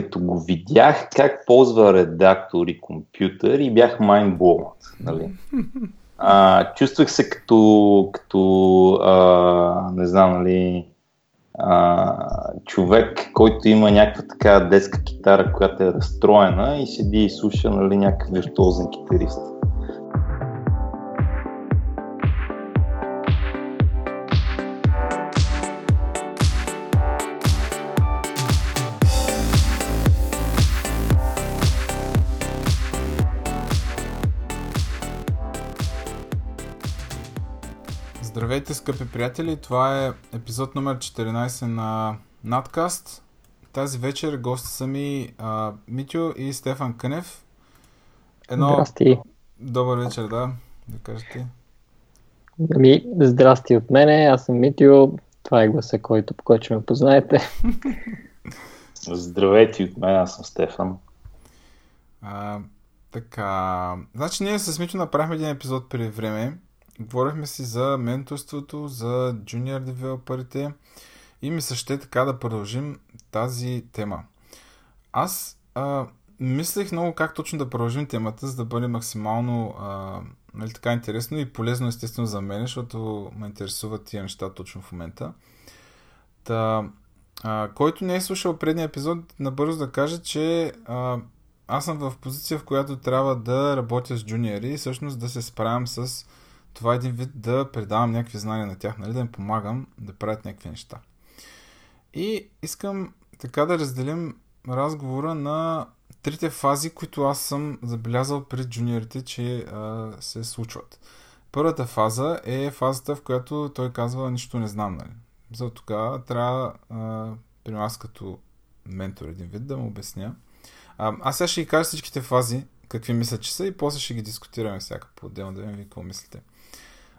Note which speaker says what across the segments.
Speaker 1: като го видях как ползва редактор и компютър и бях майнблоунат. Нали? А, чувствах се като, като а, не знам, нали, а, човек, който има някаква така детска китара, която е разстроена и седи и слуша нали, някакъв виртуозен китарист.
Speaker 2: Здравейте, скъпи приятели! Това е епизод номер 14 на Надкаст. Тази вечер гости са ми а, Митю и Стефан Кънев.
Speaker 3: Едно... Здрасти!
Speaker 2: Добър вечер, да. Да кажете.
Speaker 3: Ами, здрасти от мене, аз съм Митю. Това е гласа, който по който ме познаете.
Speaker 1: Здравейте от мен, аз съм Стефан.
Speaker 2: А, така, значи ние с Митю направихме един епизод преди време Говорихме си за менторството, за джуниор девелоперите и ми се ще така да продължим тази тема. Аз а, мислех много как точно да продължим темата, за да бъде максимално а, нали, така интересно и полезно естествено за мен, защото ме интересуват тия неща точно в момента. Та, а, който не е слушал предния епизод, набързо да кажа, че а, аз съм в позиция, в която трябва да работя с джуниори и всъщност да се справям с това е един вид да предавам някакви знания на тях, нали, да им помагам да правят някакви неща. И искам така да разделим разговора на трите фази, които аз съм забелязал при джуниорите, че а, се случват. Първата фаза е фазата, в която той казва нищо не знам. Нали. За тогава трябва, а, при нас като ментор един вид, да му обясня. А, аз сега ще ги кажа всичките фази, какви мисля, че са и после ще ги дискутираме всяка по-отделно, да видим какво мислите.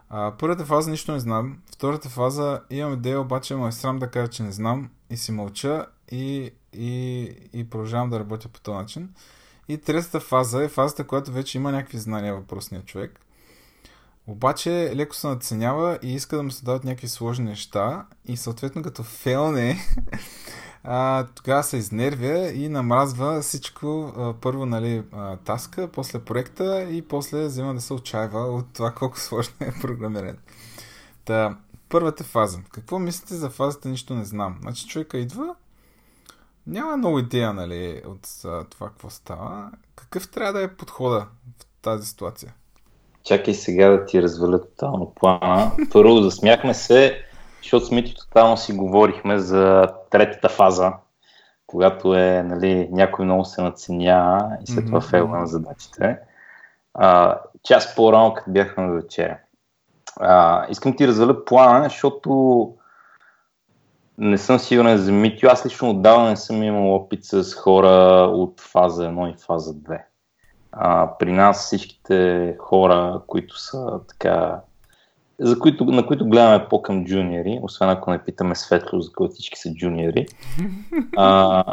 Speaker 2: А, първата фаза нищо не знам. Втората фаза имам идея, обаче ме е срам да кажа, че не знам и си мълча и, и, и продължавам да работя по този начин. И третата фаза е фазата, която вече има някакви знания въпросния човек. Обаче леко се надценява и иска да му се дават някакви сложни неща и съответно като фелне а, тогава се изнервя и намразва всичко. А, първо, нали, а, таска, после проекта и после взема да се отчаива от това колко сложно е програмиране. Та, първата фаза. Какво мислите за фазата? Нищо не знам. Значи човека идва, няма много идея, нали, от а, това какво става. Какъв трябва да е подхода в тази ситуация?
Speaker 1: Чакай сега да ти разваля тотално плана. Първо, засмяхме се защото с Мити тотално си говорихме за третата фаза, когато е, нали, някой много се наценя и след това mm-hmm. фейла на задачите. А, час по-рано, като бяхме на вечеря. А, искам ти разваля плана, защото не съм сигурен за Митю. Аз лично отдавна не съм имал опит с хора от фаза 1 и фаза 2. А, при нас всичките хора, които са така за които, на които гледаме по-към джуниори, освен ако не питаме Светло, за които всички са джуниори, а,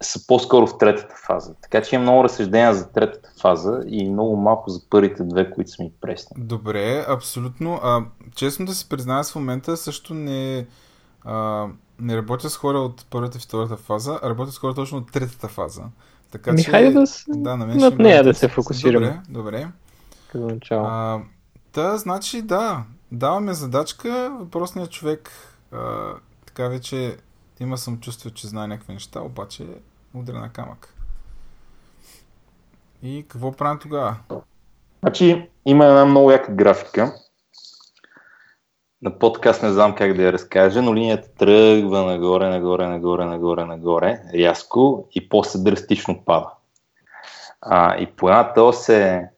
Speaker 1: са по-скоро в третата фаза. Така че има много разсъждения за третата фаза и много малко за първите две, които са ми пресни.
Speaker 2: Добре, абсолютно. А, честно да се призная, в момента също не, а, не работя с хора от първата и втората фаза, а работя с хора точно от третата фаза.
Speaker 3: Така ми че... Хайде да, да, на мен над нея да се фокусираме.
Speaker 2: Добре, добре.
Speaker 3: Като начало. А,
Speaker 2: Та, значи да, даваме задачка, въпросният човек а, така вече има самочувствие, че знае някакви неща, обаче удря на камък. И какво правим тогава?
Speaker 1: Значи, има една много яка графика. На подкаст не знам как да я разкажа, но линията тръгва нагоре, нагоре, нагоре, нагоре, нагоре, рязко и после драстично пада. А, и по едната ос е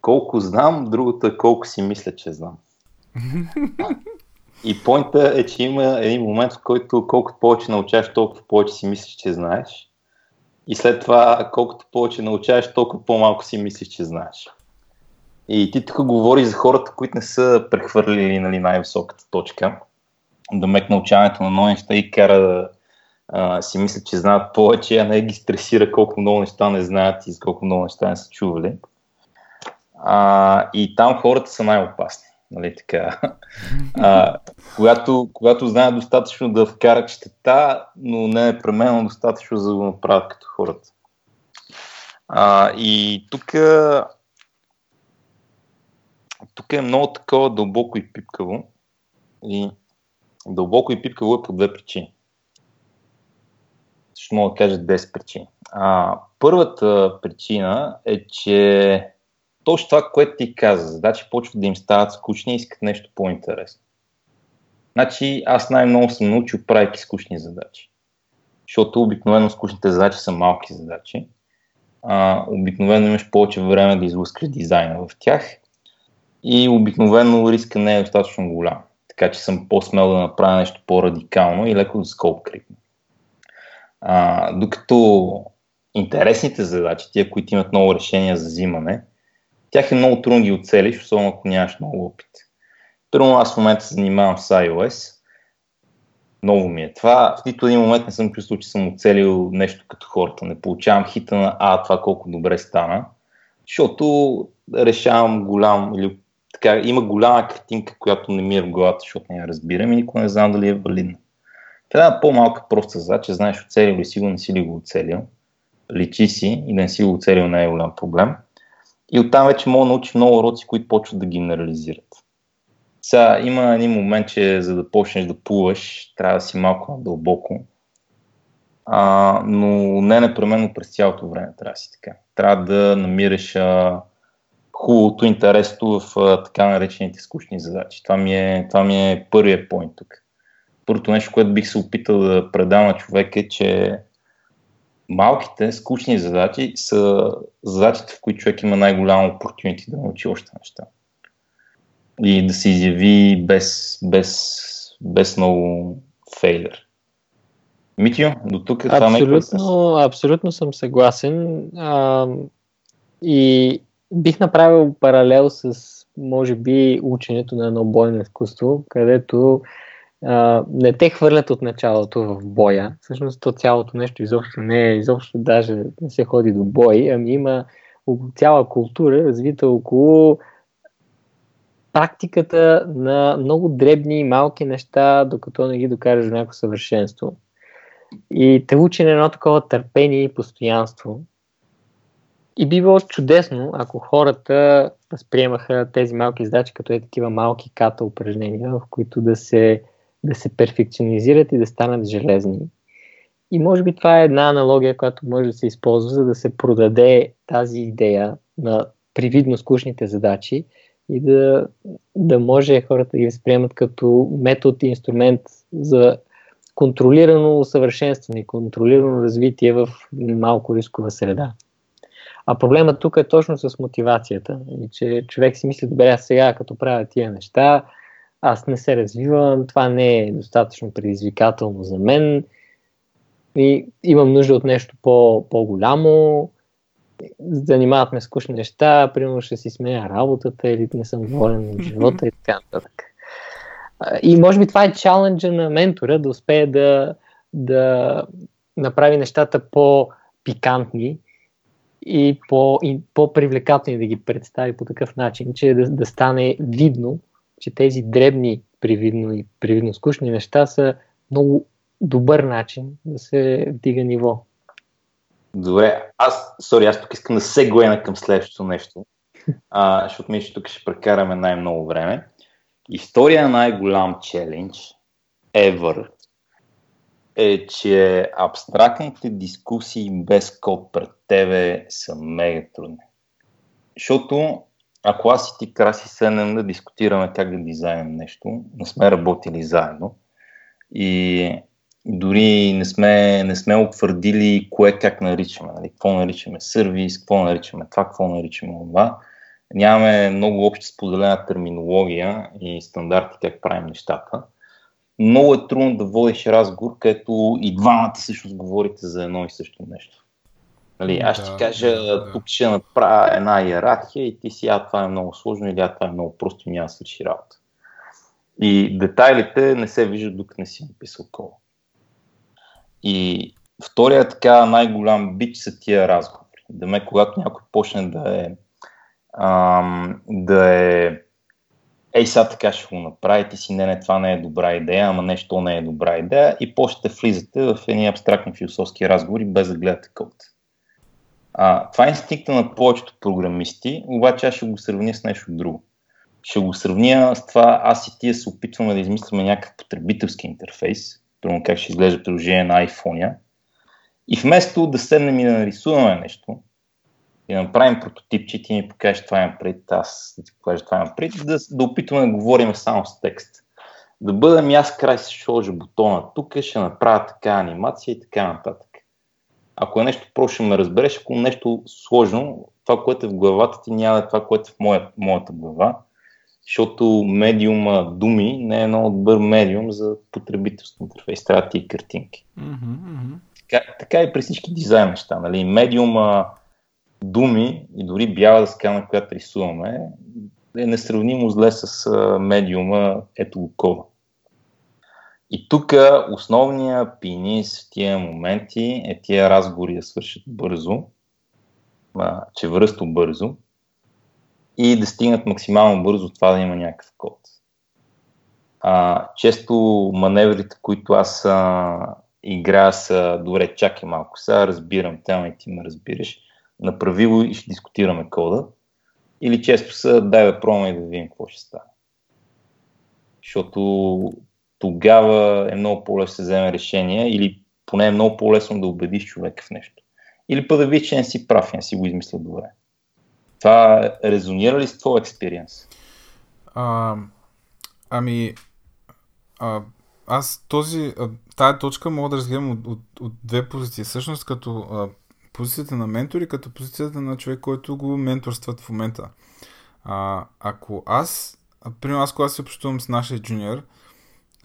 Speaker 1: колко знам, другото е колко си мисля, че знам. И поинта е, че има един момент, в който колкото повече научаваш, толкова повече си мислиш, че знаеш. И след това, колкото повече научаваш, толкова по-малко си мислиш, че знаеш. И ти тук говориш за хората, които не са прехвърлили нали, най-високата точка. Да мек научаването на нови неща и кара да си мислят, че знаят повече, а не ги стресира колко много неща не знаят и колко много неща не са чували. А, и там хората са най-опасни. Нали, така. А, когато, когато знае достатъчно да вкара чета, но не е пременно достатъчно за да го направят като хората. А, и тук тук е много такова дълбоко и пипкаво. И дълбоко и пипкаво е по две причини. Ще мога да кажа 10 причини. А, първата причина е, че точно това, което ти каза, задачи почват да им стават скучни и искат нещо по-интересно. Значи аз най-много съм научил правейки скучни задачи. Защото обикновено скучните задачи са малки задачи. А, обикновено имаш повече време да излъскаш дизайна в тях и обикновено риска не е достатъчно голям. Така че съм по-смел да направя нещо по-радикално и леко да скоп крикна. А, докато интересните задачи, тия, които имат много решения за взимане, тях е много трудно ги оцелиш, особено ако нямаш много опит. Първо аз в момента се занимавам с iOS. Ново ми е това. В нито един момент не съм чувствал, че съм оцелил нещо като хората. Не получавам хита на а, това колко добре стана, защото решавам голям или така, има голяма картинка, която не ми е в главата, защото не я разбирам и никога не знам дали е валидна. Трябва е по-малка проста задача, знаеш оцелил ли си го, не си ли го оцелил. Личи си и да не си го оцелил не е проблем. И оттам вече мога да научи много уроци, които почват да генерализират. Сега има един момент, че за да почнеш да плуваш, трябва да си малко дълбоко. А, но не непременно през цялото време трябва да си така. Трябва да намираш а, хубавото, интересното в а, така наречените скучни задачи. Това ми е, това ми е първият поинт тук. Първото нещо, което бих се опитал да предам на човек е, че малките, скучни задачи са задачите, в които човек има най-голямо opportunity да научи още неща. И да се изяви без, без, без много фейлер. Митио, до тук
Speaker 3: това абсолютно, ме абсолютно съм съгласен. А, и бих направил паралел с, може би, ученето на едно бойно изкуство, където не те хвърлят от началото в боя. Всъщност то цялото нещо изобщо не е, изобщо даже не се ходи до бой, ами има цяла култура, развита около практиката на много дребни и малки неща, докато не ги докараш до някакво съвършенство. И те учи на едно такова търпение и постоянство. И би било чудесно, ако хората възприемаха тези малки задачи като е такива малки ката упражнения, в които да се да се перфекционизират и да станат железни. И може би това е една аналогия, която може да се използва, за да се продаде тази идея на привидно скучните задачи и да, да може хората да ги възприемат като метод и инструмент за контролирано усъвършенстване, контролирано развитие в малко рискова среда. А проблемът тук е точно с мотивацията. И че човек си мисли, добре, аз сега като правя тия неща, аз не се развивам, това не е достатъчно предизвикателно за мен и имам нужда от нещо по, по-голямо, занимават ме скучни неща, примерно ще си сменя работата или не съм доволен от живота и така нататък. И може би това е чаленджа на ментора да успее да, да направи нещата по-пикантни и, по, и по-привлекателни да ги представи по такъв начин, че да, да стане видно че тези дребни, привидно и привидно скучни неща са много добър начин да се вдига ниво.
Speaker 1: Добре, аз, сори, аз тук искам да се глена към следващото нещо, а, защото мисля, че тук ще прекараме най-много време. История на най-голям челендж ever е, че абстрактните дискусии без код пред тебе са мега трудни. Защото ако аз и ти краси седнем да дискутираме как да дизайнем нещо, не сме работили заедно и дори не сме, не сме утвърдили кое как наричаме, нали? какво наричаме сервис, какво наричаме това, какво наричаме това. Нямаме много обща споделена терминология и стандарти как правим нещата. Много е трудно да водиш разговор, където и двамата всъщност говорите за едно и също нещо. Нали, аз ще да, кажа, да. тук ще направя една иерархия и ти си, а това е много сложно или а това е много просто и няма да свърши работа. И детайлите не се виждат докато не си написал кола. И втория така най-голям бич са тия разговори. Да ме, когато някой почне да е, ам, да е ей сега така ще го направите си, не, не, това не е добра идея, ама нещо не е добра идея и почте влизате в едни абстрактни философски разговори, без да гледате код. А, това е инстинкта на повечето програмисти, обаче аз ще го сравня с нещо друго. Ще го сравня с това, аз и тия се опитваме да измисляме някакъв потребителски интерфейс, примерно как ще изглежда приложение на iPhone. И вместо да седнем и да нарисуваме нещо, и да направим прототип, че ти ни покажеш това има пред, аз да ти покажа това има пред, да, да опитваме да говорим само с текст. Да бъдем аз край се сложа бутона тук, ще направя така анимация и така нататък. Ако е нещо просто ще ме разбереш, ако е нещо сложно, това, което е в главата ти няма е това, което е в моя, моята глава, защото медиума думи не е много добър медиум за потребителство интерфейс. Трябва ти и картинки.
Speaker 2: Mm-hmm.
Speaker 1: Така, така и при всички дизайн неща. Нали? Медиума думи и дори бяла дъска, на която рисуваме, е несравнимо зле с медиума ето го кода. И тук основния пинис в тия моменти е тия разговори да свършат бързо, че връсто бързо и да стигнат максимално бързо това да има някакъв код. А, често маневрите, които аз а, играя са добре, чакай малко, сега разбирам тема и ти ме разбираш направи го и ще дискутираме кода. Или често са, дай да пробваме и да видим какво ще стане. Защото тогава е много по-лесно да вземе решение или поне е много по-лесно да убедиш човека в нещо. Или пък да видиш, че не си прав не си го измисля добре. Това резонира ли с твой експириенс?
Speaker 2: Ами, а, аз този, тая точка мога да разгледам от, от, от две позиции. Всъщност, като а, позицията на ментор и като позицията на човек, който го менторстват в момента. А, ако аз, примерно аз когато се общувам с нашия джуниор,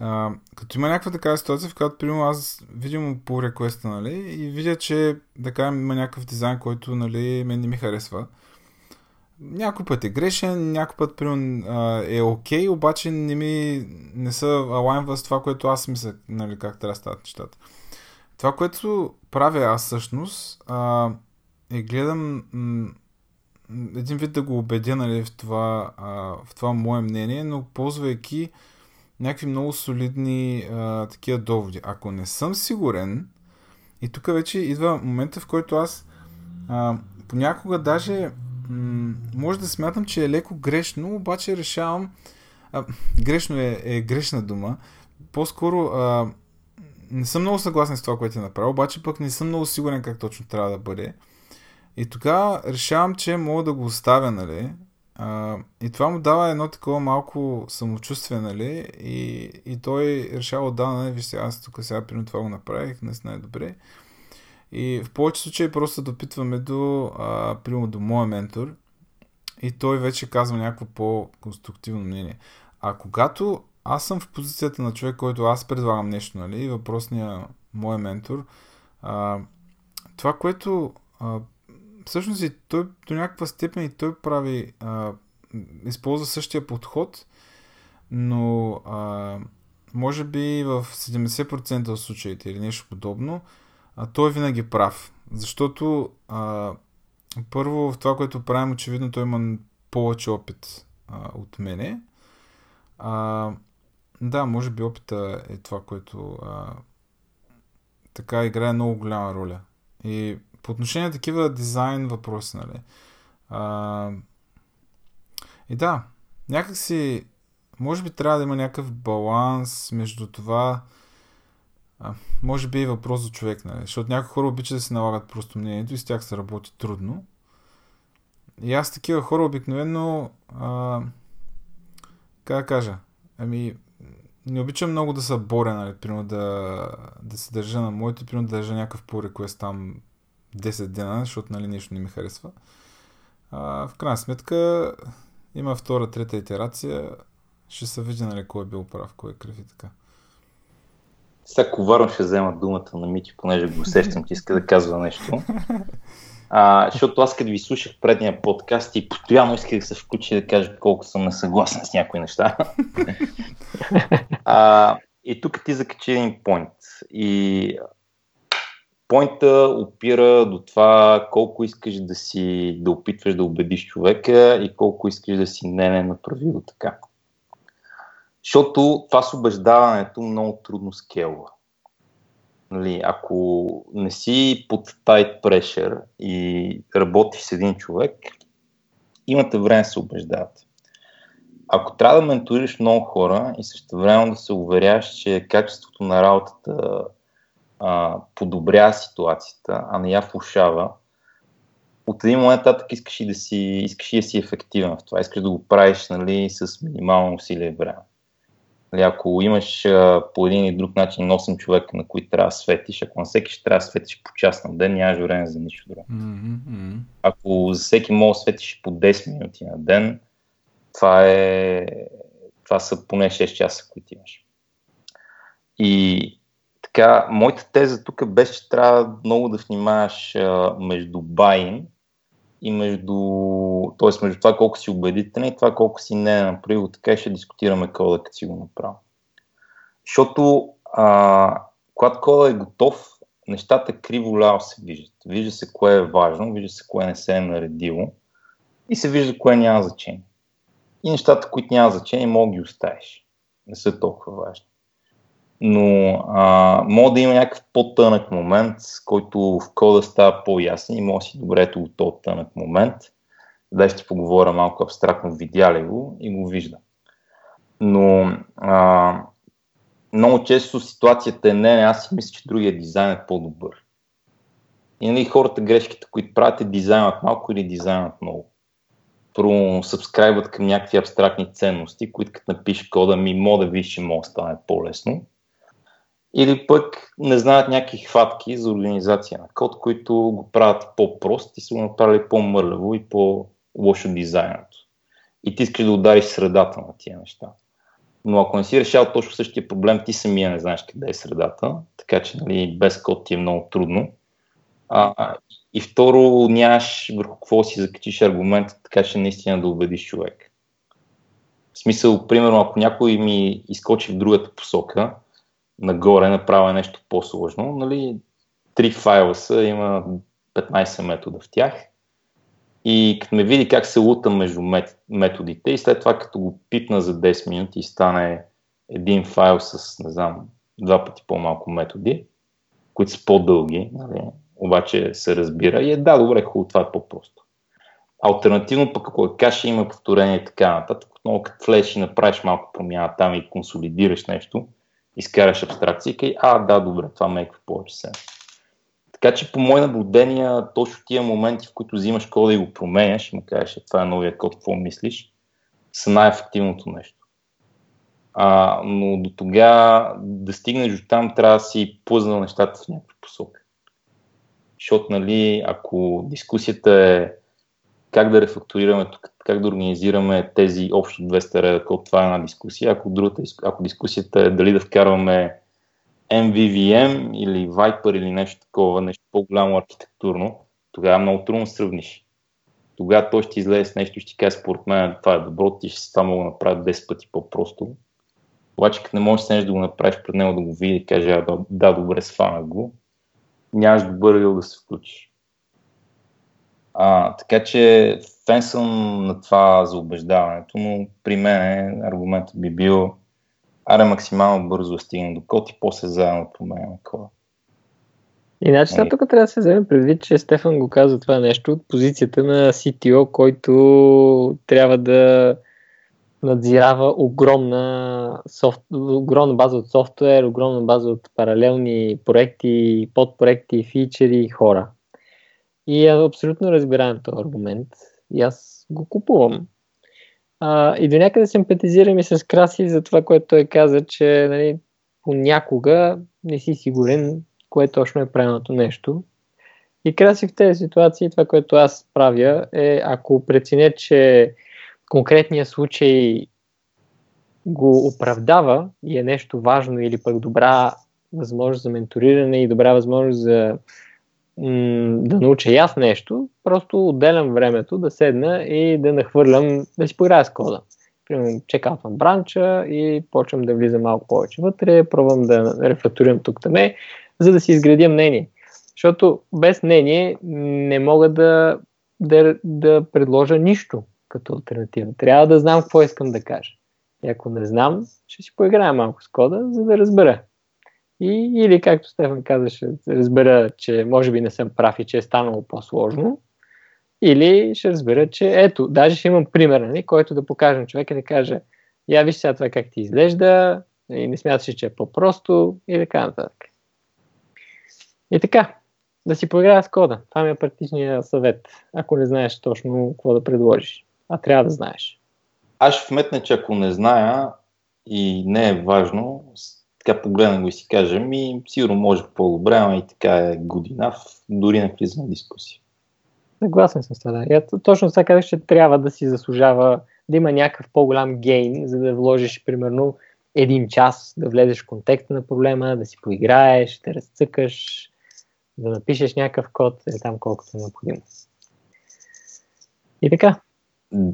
Speaker 2: а, като има някаква такава ситуация, в която примерно аз видим по реквеста, нали, и видя, че да кажем има някакъв дизайн, който нали, мен не ми харесва. Някой път е грешен, някой път примерно е окей, обаче не ми не са алайнва с това, което аз мисля, нали, как трябва да стават нещата. Това, което правя аз всъщност, а, е гледам м- един вид да го убедя нали, в, това, а, в това мое мнение, но ползвайки някакви много солидни а, такива доводи. Ако не съм сигурен, и тук вече идва момента, в който аз а, понякога даже м- може да смятам, че е леко грешно, обаче решавам. А, грешно е, е грешна дума. По-скоро а, не съм много съгласен с това, което е направил, обаче пък не съм много сигурен как точно трябва да бъде. И тогава решавам, че мога да го оставя, нали? А, и това му дава едно такова малко самочувствие, нали? И, и той решава да, нали, вижте, аз тук сега примерно това го направих, не е добре. И в повече случаи просто допитваме до, а, до моя ментор и той вече казва някакво по-конструктивно мнение. А когато аз съм в позицията на човек, който аз предлагам нещо, нали, въпросния мой ментор, а, това, което а, всъщност и той до някаква степен и той прави, а, използва същия подход, но а, може би в 70% от случаите или нещо подобно, а, той е винаги прав. Защото а, първо в това, което правим, очевидно той има повече опит а, от мене. А, да, може би опита е това, което а, така играе много голяма роля. И по отношение на такива дизайн въпроси, нали? А, и да, някакси, може би трябва да има някакъв баланс между това, а, може би и въпрос за човек, нали? Защото някои хора обичат да се налагат просто мнението и с тях се работи трудно. И аз такива хора обикновено, а, как да кажа, ами, не обичам много да се боря, нали, примерно да, да се държа на моите, примерно да държа някакъв по реквест там 10 дена, защото нали, нещо не ми харесва. А, в крайна сметка има втора, трета итерация, ще се види нали, кой е бил прав, кой е крив и така.
Speaker 1: Сега коварно ще взема думата на Мити, понеже го усещам, че иска да казва нещо. А, защото аз като ви слушах предния подкаст и постоянно исках да се включи да кажа колко съм несъгласен с някои неща. а, и тук ти закачи един поинт. И поинта опира до това колко искаш да си да опитваш да убедиш човека и колко искаш да си не, не направи го така. Защото това с убеждаването много трудно скелва. Нали, ако не си под tight pressure и работиш с един човек, имате време да се убеждавате. Ако трябва да менториш много хора и също време да се уверяваш, че качеството на работата а, подобрява ситуацията, а не я влушава, от един момент нататък искаш и да си, искаш и да си ефективен в това. Искаш да го правиш нали, с минимално усилие време. Нали, ако имаш а, по един или друг начин 8 човека, на които трябва да светиш, ако на всеки ще трябва да светиш по час на ден, нямаш време за нищо друго. Mm-hmm. Ако за всеки мога да светиш по 10 минути на ден, това, е, това са поне 6 часа, които имаш. И така, моята теза тук беше, че трябва много да внимаваш а, между байн и между, т.е. между това колко си убедителен и това колко си не е направил. Така ще дискутираме кода, като си го направил. Защото а, когато кода е готов, нещата криво ляво се виждат. Вижда се кое е важно, вижда се кое не се е наредило и се вижда кое няма значение. И нещата, които няма значение, мога ги оставиш. Не са толкова важни но а, може да има някакъв по-тънък момент, който в кода става по-ясен и може да си добре ето този тънък момент. Да ще поговоря малко абстрактно, видя ли го и го вижда. Но а, много често ситуацията е не, аз си мисля, че другия дизайн е по-добър. И нали, хората грешките, които правят е дизайнът малко или дизайнът много. Първо сабскрайбват към някакви абстрактни ценности, които като напишеш кода ми, мога да виж, че може да стане по-лесно или пък не знаят някакви хватки за организация на код, които го правят по-прост и са го направили по-мърляво и по-лошо дизайнато. И ти искаш да удариш средата на тия неща. Но ако не си решал точно същия проблем, ти самия не знаеш къде е средата, така че нали, без код ти е много трудно. А, и второ, нямаш върху какво си закачиш аргумент, така че наистина да убедиш човек. В смисъл, примерно, ако някой ми изкочи в другата посока, нагоре направя нещо по-сложно. Нали, три файла са, има 15 метода в тях. И като ме види как се лутам между методите и след това като го пипна за 10 минути и стане един файл с, не знам, два пъти по-малко методи, които са по-дълги, нали, обаче се разбира и е да, добре, хубаво, това е по-просто. Альтернативно пък ако е каша има повторение и така нататък, отново като влезеш и направиш малко промяна там и консолидираш нещо, изкараш абстракция и а, да, добре, това ме е повече се. Така че по мои наблюдения, точно тия моменти, в които взимаш кода и го променяш и му кажеш, това е новия код, какво мислиш, са най-ефективното нещо. А, но до тогава да стигнеш до там, трябва да си плъзнал нещата в някаква посока. Защото, нали, ако дискусията е как да рефакторираме как да организираме тези общо 200 реда код, това е една дискусия. Ако, другата, ако дискусията е дали да вкарваме MVVM или Viper или нещо такова, нещо по-голямо архитектурно, тогава много трудно сравниш. Тогава той ще излезе с нещо и ще каже, според мен това е добро, ти ще си това мога да направя 10 пъти по-просто. Обаче, като не можеш да го направиш пред него да го види и каже, да, да, добре, свана го, нямаш добър да се включиш. А, така че фен съм на това за убеждаването, но при мен аргументът би бил аре максимално бързо да стигнем до код и после заедно променяме кода.
Speaker 3: Иначе сега тук трябва да се вземе предвид, че Стефан го каза това нещо от позицията на CTO, който трябва да надзирава огромна, софт, огромна база от софтуер, огромна база от паралелни проекти, подпроекти, фичери и хора. И е абсолютно разбираем този аргумент. И аз го купувам. А, и до някъде симпатизирам и с Краси за това, което той каза, че нали, понякога не си сигурен кое точно е правилното нещо. И Краси в тези ситуации, това, което аз правя е, ако преценя, че конкретния случай го оправдава и е нещо важно или пък добра възможност за менториране и добра възможност за да науча и аз нещо, просто отделям времето да седна и да нахвърлям, да си поиграя с кода. Примерно, чекаутвам бранча и почвам да влизам малко повече вътре, пробвам да рефакторирам тук таме, за да си изградя мнение. Защото без мнение не мога да, да, да предложа нищо като альтернатива. Трябва да знам какво искам да кажа. И ако не знам, ще си поиграя малко с кода, за да разбера. И, или, както Стефан казаше, разбера, че може би не съм прав и че е станало по-сложно. Или ще разбера, че ето, даже ще имам пример, нали, който да покажа на човека и да каже, я виж сега това как ти изглежда, и не смяташ, че е по-просто и така нататък. И така, да си поиграя с кода. Това ми е практичният съвет, ако не знаеш точно какво да предложиш. А трябва да знаеш.
Speaker 1: Аз ще вметна, че ако не зная и не е важно, така погледна го и си кажа, ми сигурно може по-добре, ама и така е година, дори не влизам в дискусия.
Speaker 3: Съгласен съм с това. Да. точно сега казах, че трябва да си заслужава да има някакъв по-голям гейн, за да вложиш примерно един час, да влезеш в контекста на проблема, да си поиграеш, да разцъкаш, да напишеш някакъв код, е там колкото е необходимо. И така.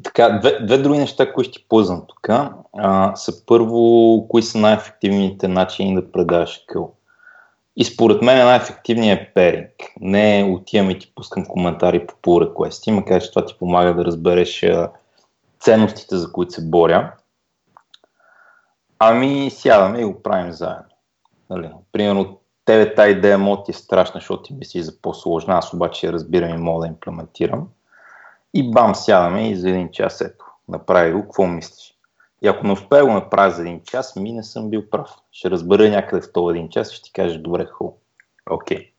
Speaker 1: Така, две, две други неща, които ще ползвам тук, а, са първо, кои са най-ефективните начини да предаваш къл. И според мен най-ефективният е перинг. Не отивам и ти пускам коментари по pull request. Макар че това ти помага да разбереш ценностите, за които се боря. Ами сядаме и го правим заедно. Нали? Примерно тебе тази идея мод ти е страшна, защото ти мисли за по-сложна, аз обаче я разбирам и мога да имплементирам. И бам, сядаме и за един час ето, направи го, какво мислиш? И ако не успея го направя за един час, ми не съм бил прав. Ще разбера някъде в този един час и ще ти кажа, добре, хубаво. Окей. Okay.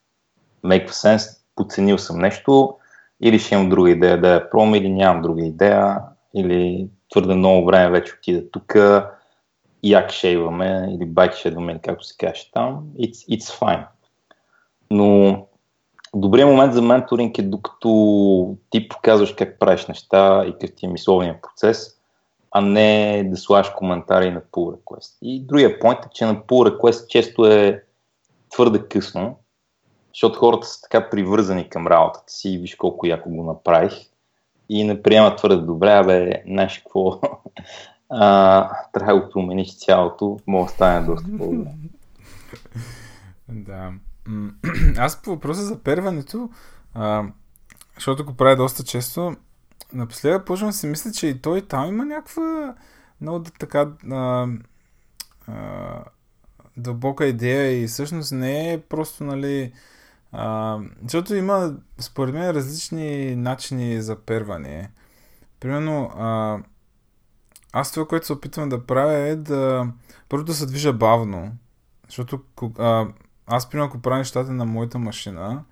Speaker 1: Make sense, подценил съм нещо, или ще имам друга идея да я пробвам, или нямам друга идея, или твърде много време вече отида тук, як шейваме, или байк шейваме, или както се каже там, it's, it's fine. Но добрият момент за менторинг е докато ти показваш как правиш неща и какъв ти е мисловният процес, а не да слагаш коментари на pull request. И другия point е, че на pull request често е твърде късно, защото хората са така привързани към работата си и виж колко яко го направих и не приемат твърде добре, абе, знаеш какво, трябва да го промениш цялото, мога да стане доста по-добре.
Speaker 2: Да. Аз по въпроса за перването, а, защото го правя доста често, напоследък почвам да си мисля, че и той там има някаква много така а, а, дълбока идея и всъщност не е просто, нали, а, защото има, според мен, различни начини за перване. Примерно, а, аз това, което се опитвам да правя е да първо да се движа бавно. Защото а, аз, примерно, ако правя нещата на моята машина,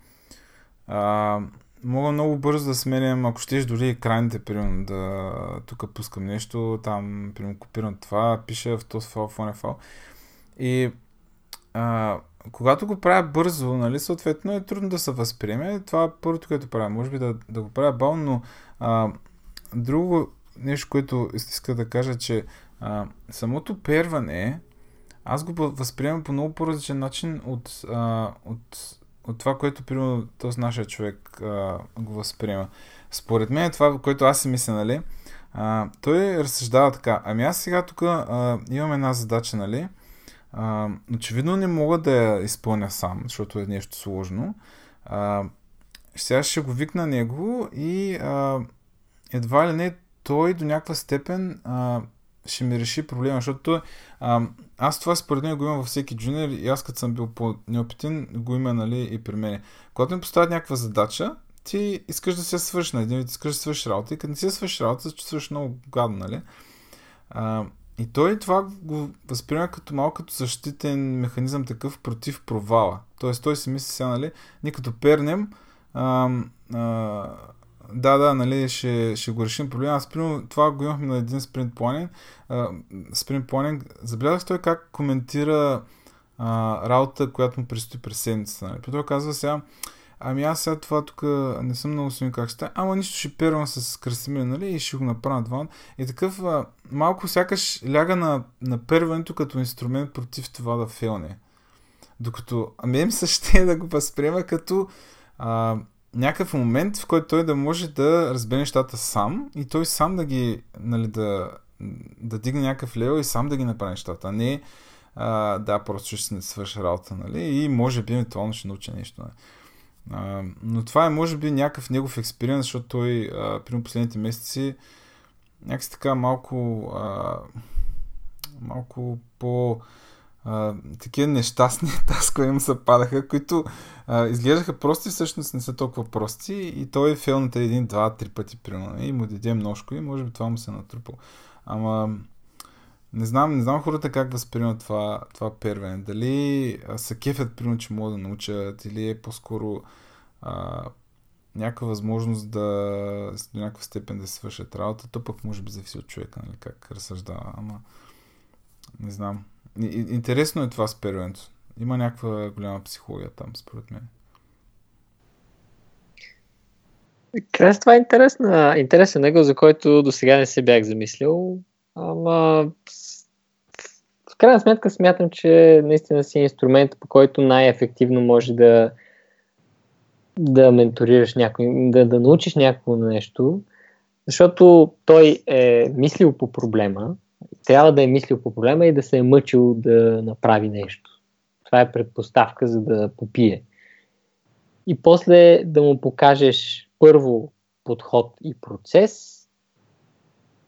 Speaker 2: а, мога много бързо да сменям, ако щеш дори екраните, примерно, да тук пускам нещо, там, примерно, копирам това, пиша в този файл, в този файл. И а, когато го правя бързо, нали, съответно е трудно да се възприеме. Това е първото, което правя. Може би да, да го правя бавно, но а, друго нещо, което иска да кажа, че а, самото перване, аз го възприемам по много по-различен начин от, а, от, от това, което примерно този нашия човек а, го възприема. Според мен това, което аз си мисля, нали, а, той разсъждава така. Ами аз сега тук имам една задача, нали, а, очевидно не мога да я изпълня сам, защото е нещо сложно. А, сега ще го викна него и а, едва ли не той до някаква степен а, ще ми реши проблема, защото а, аз това според мен го имам във всеки джуниор и аз като съм бил по-неопитен, го има нали, и при мен. Когато ми поставят някаква задача, ти искаш да се свършиш на един вид, искаш да свършиш работа и като не си свършиш работа, се чувстваш много гадно, нали? А, и той това го възприема като малко като защитен механизъм такъв против провала. Тоест той си мисли сега, нали, ние като пернем, а, а, да, да, нали, ще, ще го решим проблема. Аз, примерно, това го имахме на един спринт планинг. Спринт планинг. Забелязах той как коментира а, работа, която му предстои през седмицата. Нали. Той казва сега, ами аз сега това тук не съм много сигурен как ще ама нищо ще первам с Красимир, нали, и ще го направя на два. И такъв а, малко сякаш ляга на, на перването като инструмент против това да фелне. Докато, ами им се ще да го възприема като а, някакъв момент, в който той да може да разбере нещата сам и той сам да ги, нали, да, да дигне някакъв лево и сам да ги направи нещата, а не а, да, просто ще се свърши работа, нали, и може би евентуално ще научи нещо. Нали. А, но това е, може би, някакъв негов експеримент, защото той, а, при последните месеци, някакси така малко а, малко по такива нещастни таскове им се падаха, които а, изглеждаха прости, всъщност не са толкова прости и той е фейл на един, два, три пъти примерно и му даде множко и може би това му се е натрупал. Ама не знам, не знам хората как възприемат това, това первене. Дали са кефят, примерно, че могат да научат или е по-скоро а, някаква възможност да до някаква степен да свършат работа, то пък може би зависи от човека, нали, как разсъждава, ама не знам. Интересно е това с первенето. Има някаква голяма психология там, според мен.
Speaker 3: Крас, това е интересна, интересен него, за който до сега не се бях замислил. Ама в крайна сметка смятам, че наистина си инструмент, по който най-ефективно може да да менторираш някой, да, да научиш някого на нещо, защото той е мислил по проблема, трябва да е мислил по проблема и да се е мъчил да направи нещо. Това е предпоставка за да попие. И после да му покажеш първо подход и процес,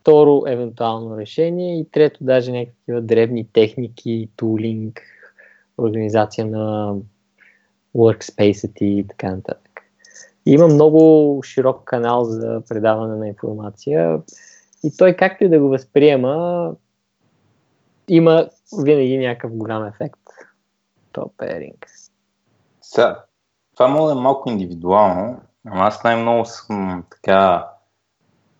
Speaker 3: второ евентуално решение и трето даже някакви древни техники, тулинг, организация на workspace и така нататък. И има много широк канал за предаване на информация и той както и да го възприема, има винаги някакъв голям ефект. Топ пейринг.
Speaker 1: Сега, това може да е малко индивидуално, ама аз най-много съм така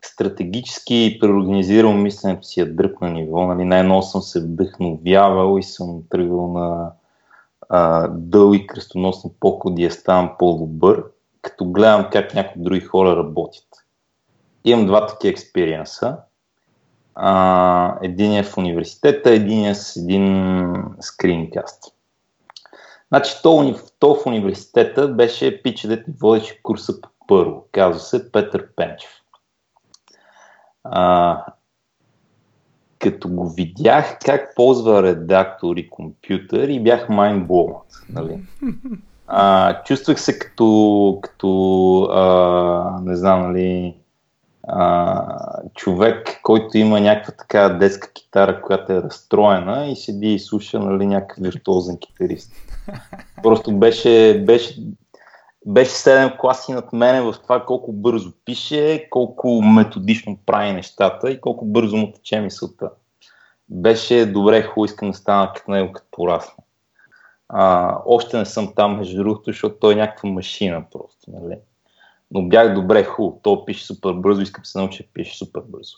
Speaker 1: стратегически преорганизирал мисленето си я дръпна ниво. Нали, най-много съм се вдъхновявал и съм тръгвал на а, дълги кръстоносни походи да ставам по-добър, като гледам как някои други хора работят. Имам два такива експириенса. А, един е в университета, един е с един скринкаст. Значи, то, то в университета беше пиче, дете водеше курса по първо. Казва се Петър Пенчев. А, като го видях как ползва редактор и компютър и бях майнблоунат. Нали? А, чувствах се като, като а, не знам, нали, а, човек, който има някаква така детска китара, която е разстроена и седи и слуша нали, някакъв виртуозен китарист. Просто беше, беше, беше 7 класи над мене в това колко бързо пише, колко методично прави нещата и колко бързо му тече мисълта беше добре, хубаво, искам да стана като него, като порасна. А, още не съм там, между другото, защото той е някаква машина просто, нали? Но бях добре, хубаво, той пише супер бързо, искам се науча пише супер бързо.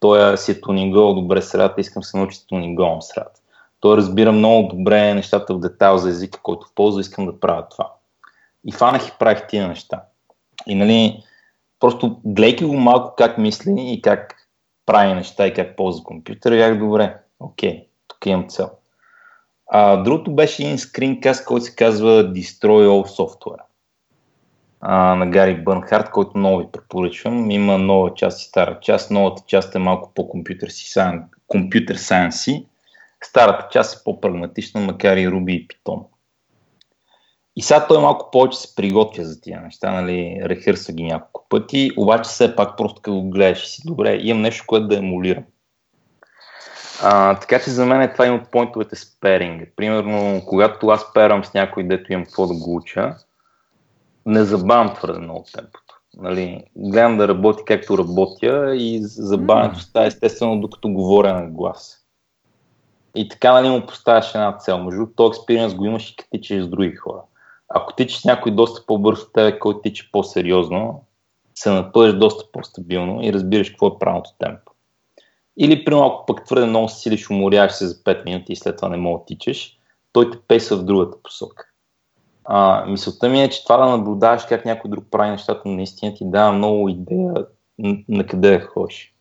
Speaker 1: Той си е тунингол добре средата, искам се науча тунингол на средата. Той разбира много добре нещата в детайл за езика, който ползва, искам да правя това. И фанах и правих тия неща. И нали, просто гледайки го малко как мисли и как прави неща и как ползва компютъра, бях добре, окей, тук имам цел. А, другото беше един скринкаст, който се казва Destroy All Software а, на Гари Бърнхарт, който много ви препоръчвам. Има нова част и стара част. Новата част е малко по-компютър компютър сайенси. Старата част е по-прагматична, макар и Ruby и Python. И сега той малко повече се приготвя за тия неща, нали, рехърса ги няколко пъти, обаче все пак просто като го гледаш си, добре, имам нещо, което да емулирам. А, така че за мен е това има от поинтовете с перинга. Примерно, когато аз перам с някой, дето имам какво да го уча, не забавям твърде много темпото. Нали, гледам да работи както работя и забавянето става естествено докато говоря на глас. И така нали, му поставяш една цел. Между този експириенс го имаш и като тичаш с други хора. Ако тичаш някой доста по-бързо от тебе, който тича по-сериозно, се напъдеш доста по-стабилно и разбираш какво е правилното темпо. Или при малко пък твърде много силиш, уморяваш се за 5 минути и след това не мога да тичаш, той те пейса в другата посока. А, мисълта ми е, че това да наблюдаваш как някой друг прави нещата наистина ти дава много идея на къде да ходиш.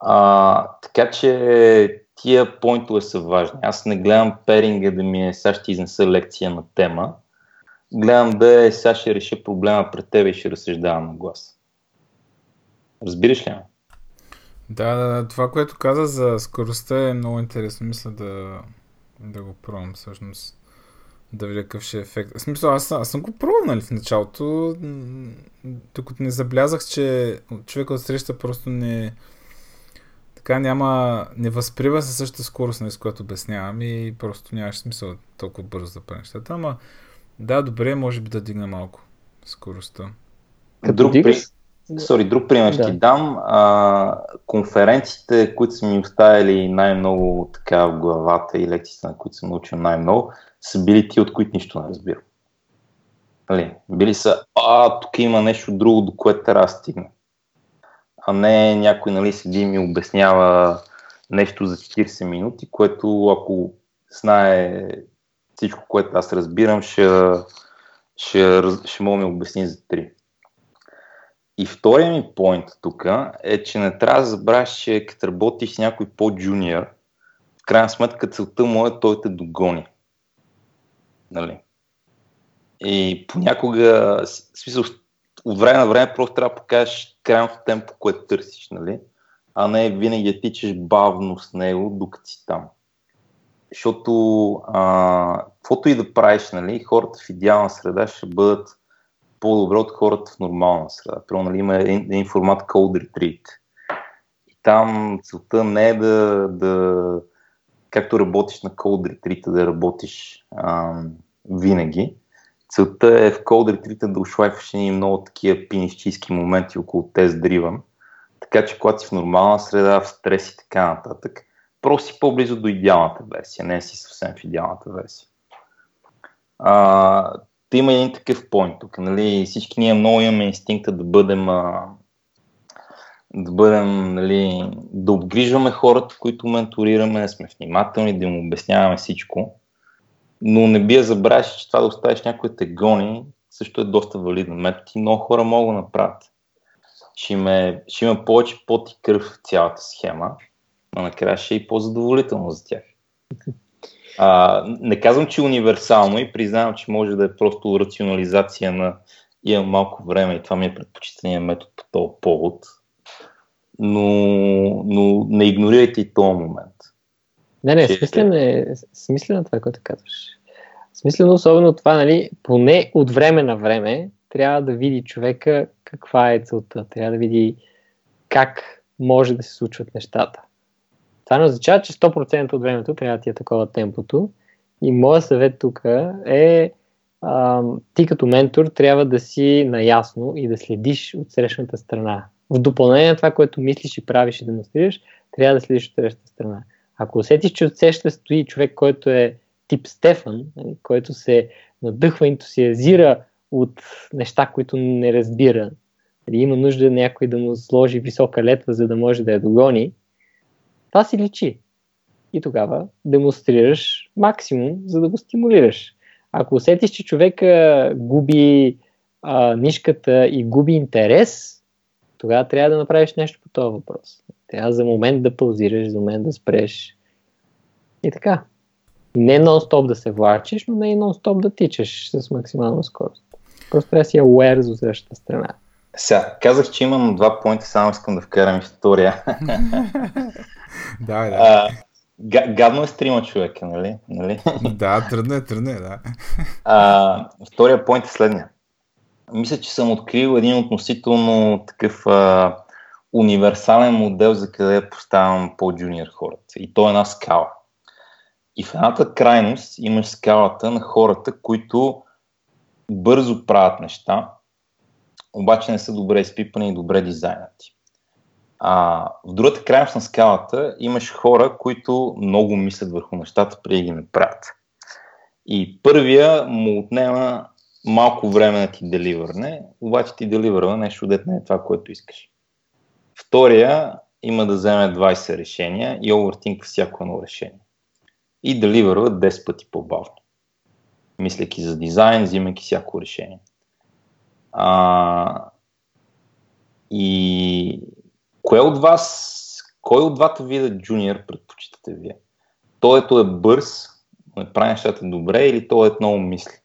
Speaker 1: А, така че тия поинтове са важни. Аз не гледам перинга да ми е сега ще изнеса лекция на тема. Гледам да е сега ще реша проблема пред тебе и ще разсъждавам на глас. Разбираш ли?
Speaker 2: Да, да, да. Това, което каза за скоростта е много интересно. Мисля да, да го пробвам всъщност. Да видя какъв ще е ефект. В смисъл, аз, аз съм го пробвал нали, в началото, докато не заблязах, че човека от среща просто не, така няма, не възприема се същата скорост, нали, с която обяснявам и просто нямаш смисъл толкова бързо да правиш нещата, ама да, добре, може би да дигна малко скоростта.
Speaker 1: Друг, при... Sorry, друг пример ще да. ти дам. А, конференциите, които са ми оставили най-много така в главата и лекциите, на които съм научил най-много, са били ти, от които нищо не разбирам. Нали? Били са, а, тук има нещо друго, до което трябва да стигна. А не някой нали, седи и ми обяснява нещо за 40 минути, което ако знае всичко, което аз разбирам, ще, ще, ще мога ми обясни за 3. И втория ми поинт тук е, че не трябва да забравяш, че като работиш с някой по-джуниор, в крайна сметка целта му е той те догони. Нали? И понякога, смисъл, от време на време просто трябва да покажеш крайното темпо, което търсиш, нали? а не винаги да тичаш бавно с него, докато си там. Защото, а, каквото и да правиш, нали, хората в идеална среда ще бъдат по-добре от хората в нормална среда. Примерно, нали, има един формат Cold Retreat. И там целта не е да, да както работиш на Cold Retreat, да работиш а, винаги. Целта е в Cold Retreat да ушлайфаш и много такива пинищийски моменти около тест дриван. Така че когато си в нормална среда, в стрес и така нататък, просто си по-близо до идеалната версия, не си съвсем в идеалната версия. А, да има един такъв поинт тук. Нали? Всички ние много имаме инстинкта да бъдем а, да бъдем, нали, да обгрижваме хората, които менторираме, сме внимателни, да им обясняваме всичко. Но не бия забравяш, че това да оставиш някой те гони, също е доста валидно метод и много хора могат да направят. Ще има, ще има повече пот и кръв в цялата схема, но накрая ще е и по-задоволително за тях. А, не казвам, че е универсално и признавам, че може да е просто рационализация на имам малко време и това ми е предпочитания метод по този повод. Но, но не игнорирайте и този момент.
Speaker 3: Не, не, смислено е, смислено това, което казваш. Смислено особено това, нали, поне от време на време трябва да види човека каква е целта, трябва да види как може да се случват нещата. Това не означава, че 100% от времето трябва да ти е такова темпото. И моят съвет тук е а, ти като ментор трябва да си наясно и да следиш от срещната страна. В допълнение на това, което мислиш и правиш и демонстрираш, трябва да следиш от срещната страна. Ако усетиш, че от среща стои човек, който е тип Стефан, нали, който се надъхва, ентусиазира от неща, които не разбира, или има нужда някой да му сложи висока летва, за да може да я догони, това си личи. И тогава демонстрираш максимум, за да го стимулираш. Ако усетиш, че човека губи а, нишката и губи интерес, тогава трябва да направиш нещо по този въпрос. Трябва за момент да паузираш, за момент да спреш. И така. Не нон-стоп да се влачиш, но не и нон-стоп да тичаш с максимална скорост. Просто трябва да си aware за следващата страна.
Speaker 1: Сега, казах, че имам два поинта, само искам да вкарам история.
Speaker 2: да, да.
Speaker 1: гадно е стрима човека, нали? нали?
Speaker 2: да, трудно е, трудно е, да.
Speaker 1: А, втория поинт е следния. Мисля, че съм открил един относително такъв а, универсален модел за къде поставям по-джуниор хората. И то е една скала. И в едната крайност имаш скалата на хората, които бързо правят неща, обаче не са добре изпипани и добре дизайнати. А, в другата крайност на скалата имаш хора, които много мислят върху нещата, преди ги направят. И първия му отнема малко време да ти деливърне, обаче ти деливърва нещо, дет не е това, което искаш. Втория има да вземе 20 решения и овертинква всяко едно решение. И деливърва 10 пъти по-бавно. Мисляки за дизайн, взимайки всяко решение. А, и кое от вас, кой от двата вида джуниор предпочитате вие? Той ето е бърз, не прави нещата добре или той е много мисли?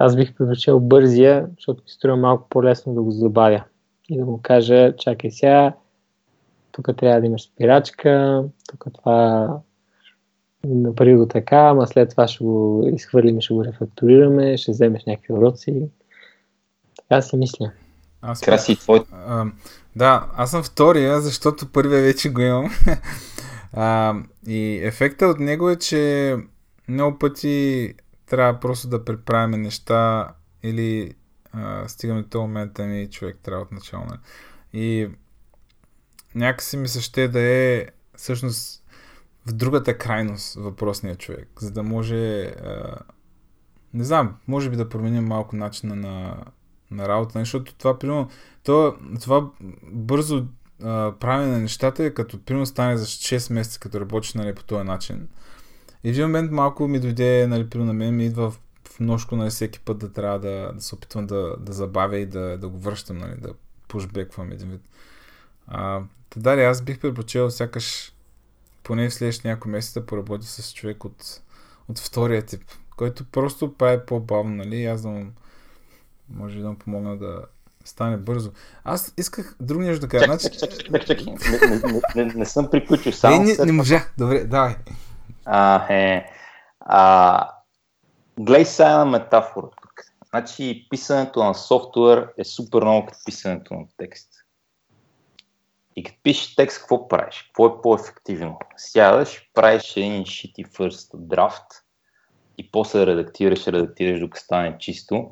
Speaker 3: Аз бих предпочел бързия, защото ми струва малко по-лесно да го забавя. И да му кажа, чакай сега, тук трябва да имаш спирачка, тук това направи го така, ама след това ще го изхвърлим, ще го рефакторираме, ще вземеш някакви уроци. Така си мисля.
Speaker 1: Аз Краси, твой.
Speaker 2: А, да, аз съм втория, защото първия вече го имам. а, и ефекта от него е, че много пъти трябва просто да преправим неща или а, стигаме до този момент, ами човек трябва от начало. И някакси ми се ще да е всъщност в другата крайност въпросния човек, за да може а, не знам, може би да променим малко начина на, на работа, защото това, примерно, това, това бързо а, правене на нещата е като, примерно, стане за 6 месеца, като работиш нали, по този начин. И в един момент малко ми дойде, нали, примерно, на мен ми идва в, в ножко, нали, всеки път да трябва да, да се опитвам да, да забавя и да, да го връщам, нали, да пушбеквам един вид. А, да, аз бих предпочел сякаш поне в следващия няколко месеца да поработя с човек от, от втория тип, който просто прави по-бавно, нали, аз да му, може да му помогна да стане бързо. Аз исках друг нещо да кажа.
Speaker 1: Чакай, значи... чакай, чакай, чакай, не, не, не, не, съм приключил. Само
Speaker 2: не, не, не можа. Добре, давай.
Speaker 1: А, е, а, гледай сега на метафора тук. Значи писането на софтуер е супер много като писането на текст. И като пишеш текст, какво правиш? Какво е по-ефективно? Сядаш, правиш един shitty first draft и после редактираш, редактираш докато стане чисто.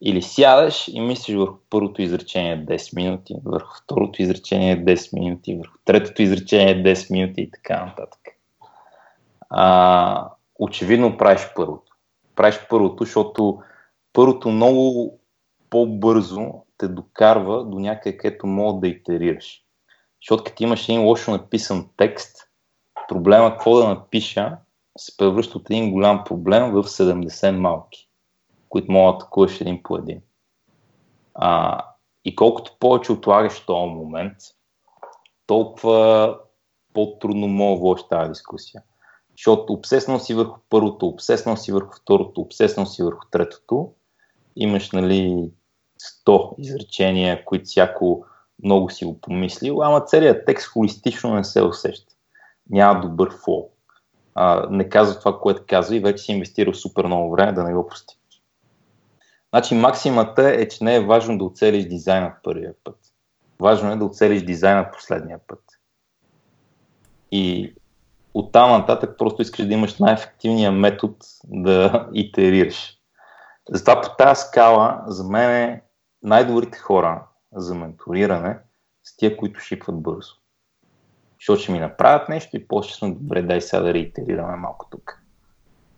Speaker 1: Или сядаш и мислиш върху първото изречение 10 минути, върху второто изречение 10 минути, върху третото изречение 10 минути и така нататък. А, очевидно правиш първото. Правиш първото, защото първото много по-бързо те докарва до някъде, където мога да итерираш. Защото като имаш един лошо написан текст, проблема какво да напиша се превръща от един голям проблем в 70 малки, които могат да атакуваш един по един. А, и колкото повече отлагаш този момент, толкова по-трудно мога да тази дискусия. Защото обсеснал си върху първото, обсеснал си върху второто, обсеснал си върху третото, имаш нали 100 изречения, които всяко много си го помислил, ама целият текст холистично не се усеща. Няма добър флоу. А, не казва това, което казва и вече си инвестирал супер много време да не го прости. Значи максимата е, че не е важно да оцелиш дизайна първия път. Важно е да оцелиш дизайна последния път. И оттам нататък просто искаш да имаш най-ефективния метод да итерираш. Затова по тази скала за мен е най-добрите хора за менториране с тия, които шипват бързо. Защото ще ми направят нещо и после съм добре, дай сега да реитерираме малко тук.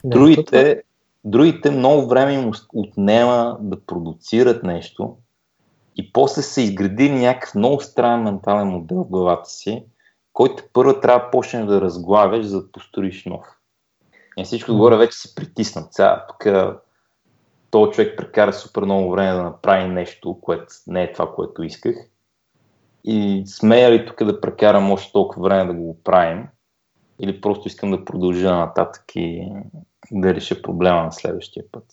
Speaker 1: Да, другите, това... другите много време им отнема да продуцират нещо и после са изградили някакъв много странен ментален модел в главата си, който първо трябва да почнеш да разглавяш, за да построиш нов. И всичко отгоре вече се притиснат. Сега тук този човек прекара супер много време да направи нещо, което не е това, което исках. И смея ли тук да прекарам още толкова време да го правим, или просто искам да продължа нататък и да реша проблема на следващия път.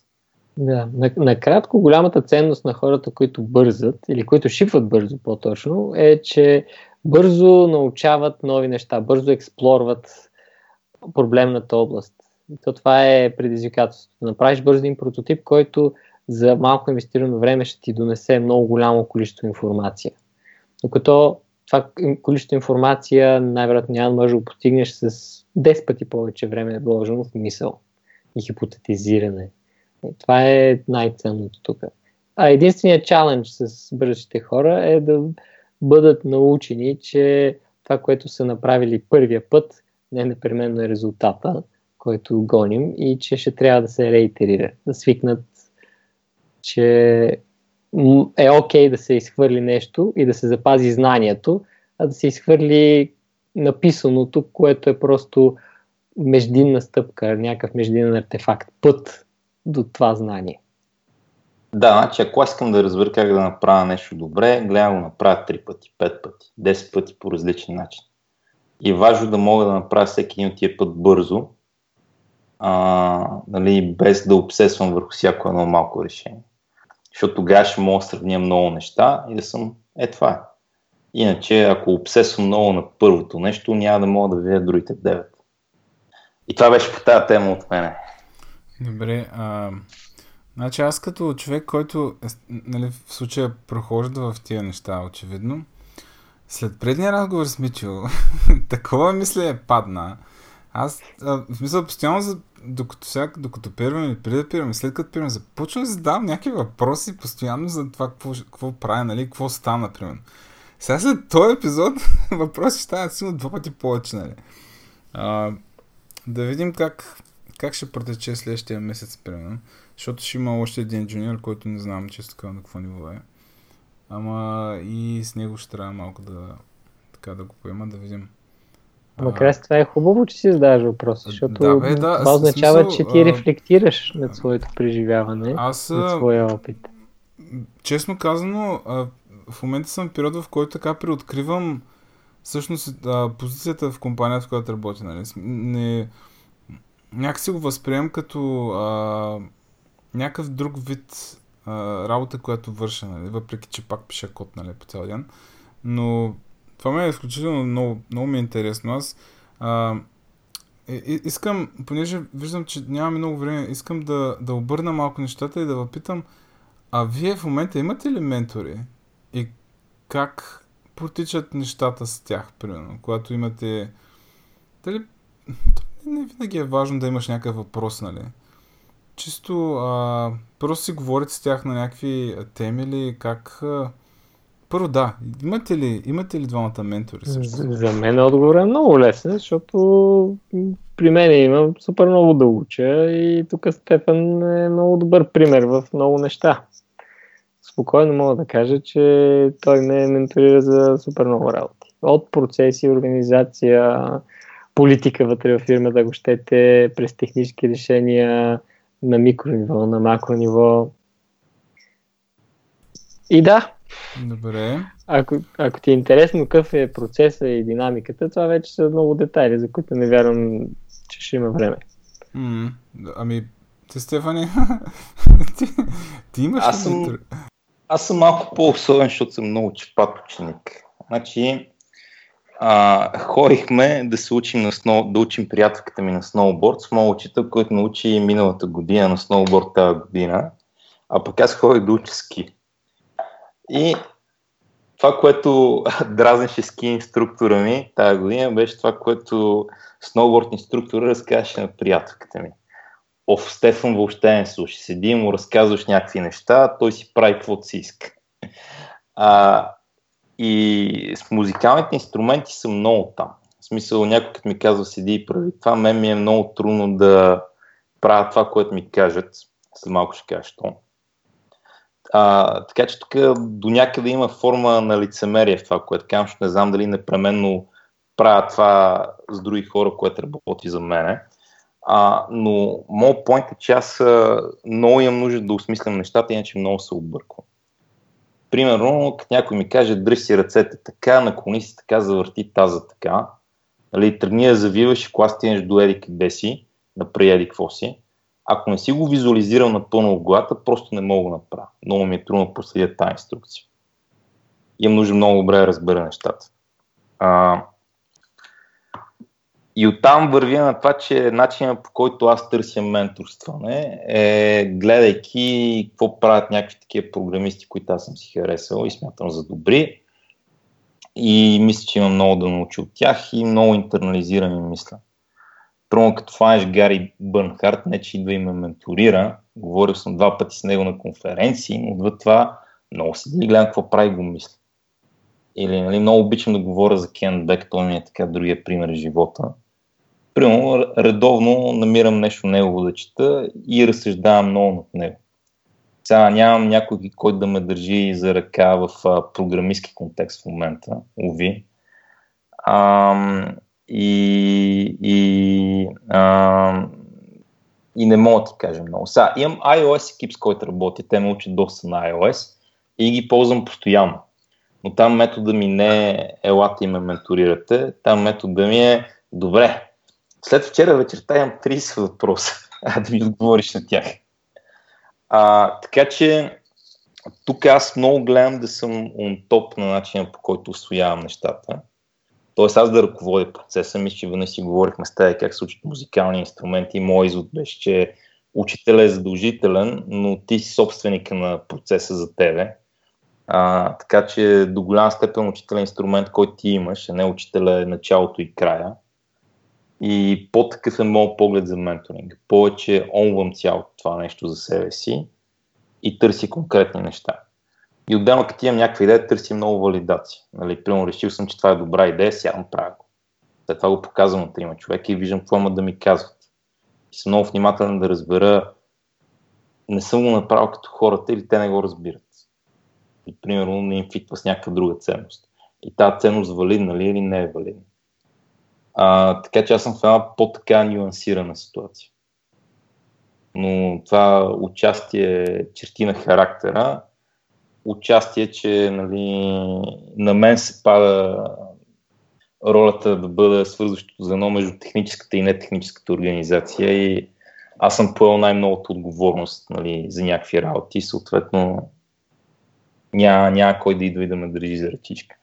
Speaker 3: Да, накратко голямата ценност на хората, които бързат, или които шипват бързо по-точно, е, че бързо научават нови неща, бързо експлорват проблемната област. То това е предизвикателството. Направиш бърз един прототип, който за малко инвестирано време ще ти донесе много голямо количество информация. Докато това количество информация най-вероятно няма да можеш да го постигнеш с 10 пъти повече време е вложено в мисъл и хипотетизиране. И това е най-ценното тук. А единственият чалендж с бързите хора е да бъдат научени, че това, което са направили първия път, не е непременно е резултата, който гоним и че ще трябва да се реитерира, да свикнат, че е окей okay да се изхвърли нещо и да се запази знанието, а да се изхвърли написаното, което е просто междинна стъпка, някакъв междинен артефакт, път до това знание.
Speaker 1: Да, значи ако аз искам да разбера как да направя нещо добре, гледам го направя 3 пъти, 5 пъти, 10 пъти по различен начин. И е важно да мога да направя всеки един от тия път бързо, а, нали, без да обсесвам върху всяко едно малко решение. Защото тогава ще мога да сравня много неща и да съм, е това е. Иначе, ако обсесвам много на първото нещо, няма да мога да видя другите девет. И това беше по тази тема от мене.
Speaker 2: Добре, а, Значи аз като човек, който е, нали, в случая прохожда в тия неща, очевидно, след предния разговор с Мичо, такова мисля е падна. Аз, а, в смисъл, постоянно, за, докато, сега, докато пираме или преди да пираме, след като пираме, започвам да задавам някакви въпроси постоянно за това какво, какво правя, нали, какво стана, примерно. Сега след този епизод въпроси ще стават силно два пъти повече, нали. А, да видим как, как ще протече следващия месец, примерно. Защото ще има още един джуниор, който не знам често така на какво ниво е. Ама и с него ще трябва малко да, така да го поема, да видим.
Speaker 3: Макар с това е хубаво, че си задаваш въпроси, защото
Speaker 2: да, бе, да,
Speaker 3: това означава,
Speaker 2: смисъл,
Speaker 3: че ти
Speaker 2: а...
Speaker 3: рефлектираш над своето преживяване,
Speaker 2: Аз,
Speaker 3: над своя опит.
Speaker 2: Честно казано, а, в момента съм в период, в който така преоткривам всъщност а, позицията в компанията, в която работя. Нали? Не, някакси го възприемам като а, някакъв друг вид а, работа, която върша, нали? въпреки че пак пиша код нали, по цял ден. Но това ме е изключително много, много ми е интересно. Аз а, и, искам, понеже виждам, че нямаме много време, искам да, да обърна малко нещата и да въпитам, а вие в момента имате ли ментори? И как протичат нещата с тях, примерно, когато имате... Дали... Не винаги е важно да имаш някакъв въпрос, нали? Чисто а, просто си говорите с тях на някакви теми или как... А... Първо да, имате ли, имате ли двамата ментори
Speaker 3: също? За мен отговорът е много лесен, защото при мен има супер много да уча и тук Стефан е много добър пример в много неща. Спокойно мога да кажа, че той ме менторира за супер много работи. От процеси, организация, политика вътре в фирмата, го щете, през технически решения, на микро ниво, на макро ниво. И да.
Speaker 2: Добре.
Speaker 3: Ако, ако ти е интересно какъв е процеса и динамиката, това вече са много детайли, за които не вярвам, че ще има време.
Speaker 2: Mm, ами, ти, Стефани, ти, ти имаш
Speaker 1: аз съм, аз съм малко по-особен, защото съм много чепат ученик. Значи, а, ходихме да се учим на сноу, да учим приятелката ми на сноуборд с моят учител, който научи миналата година на сноуборд тази година, а пък аз ходих да уча ски. И това, което дразнеше ски инструктора ми тази година, беше това, което сноуборд инструктора разказваше на приятелката ми. Оф, Стефан въобще не слуша. Седи му разказваш някакви неща, той си прави каквото си иска. А, и с музикалните инструменти съм много там. В смисъл, някой като ми казва седи и прави това, мен ми е много трудно да правя това, което ми кажат. След малко ще кажа, що. А, така че тук до някъде има форма на лицемерие в това, което казвам, защото не знам дали непременно правя това с други хора, което работи за мене. А, но моят поинт е, че аз много имам нужда да осмислям нещата, иначе много се обърквам. Примерно, като някой ми каже, дръж си ръцете така, наклони си така, завърти таза така, нали, тръгни да завиваш и кога стигнеш до еди къде си, напри еди какво си. Ако не си го визуализирал напълно в главата, просто не мога да направя. Много ми е трудно да проследя тази инструкция. Имам нужда много добре да разбера нещата. А, и оттам вървя на това, че начинът по който аз търся менторстване е гледайки какво правят някакви такива програмисти, които аз съм си харесал и смятам за добри. И мисля, че имам много да науча от тях и много интернализирам мисля. Първо, като фанеш Гари Бърнхарт, не че идва и ме менторира, говорил съм два пъти с него на конференции, но отвъд това много си да гледам какво прави го мисля. Или нали, много обичам да говоря за Кен Бек, той ми е така другия пример в живота примерно, редовно намирам нещо негово да чета и разсъждавам много над него. Сега нямам някой, който да ме държи за ръка в а, програмистски контекст в момента, уви. А, и, и, а, и не мога да ти кажа много. Сега, имам iOS екип, с който работя, те ме учат доста на iOS и ги ползвам постоянно. Но там метода ми не е елата и ме менторирате, там метода ми е добре, след вчера вечерта имам 30 въпроса, да ми отговориш на тях. А, така че тук аз много гледам да съм on топ на начина по който освоявам нещата. Тоест аз да ръководя процеса. Мисля, че веднъж си говорихме с тази как се учат музикални инструменти моят извод беше, че учителя е задължителен, но ти си собственика на процеса за тебе. А, така че до голяма степен учителя е инструмент, който ти имаш, а не учителя е началото и края. И по-такъв е моят поглед за менторинг. Повече онвам цялото това нещо за себе си и търси конкретни неща. И отделно, като имам някаква идея, търси много валидация. Нали, примерно, решил съм, че това е добра идея, сядам правя го. След това го показвам на трима човека и виждам какво имат да ми казват. И съм много внимателен да разбера, не съм го направил като хората или те не го разбират. И, примерно, не им фитва с някаква друга ценност. И тази ценност валидна ли или не е валидна. А, така че аз съм в една по-така нюансирана ситуация. Но това участие, черти на характера, участие, че нали, на мен се пада ролята да бъда свързващото звено между техническата и нетехническата организация и аз съм поел най-многото отговорност нали, за някакви работи съответно няма, няма кой да идва и да ме държи за ръчичка.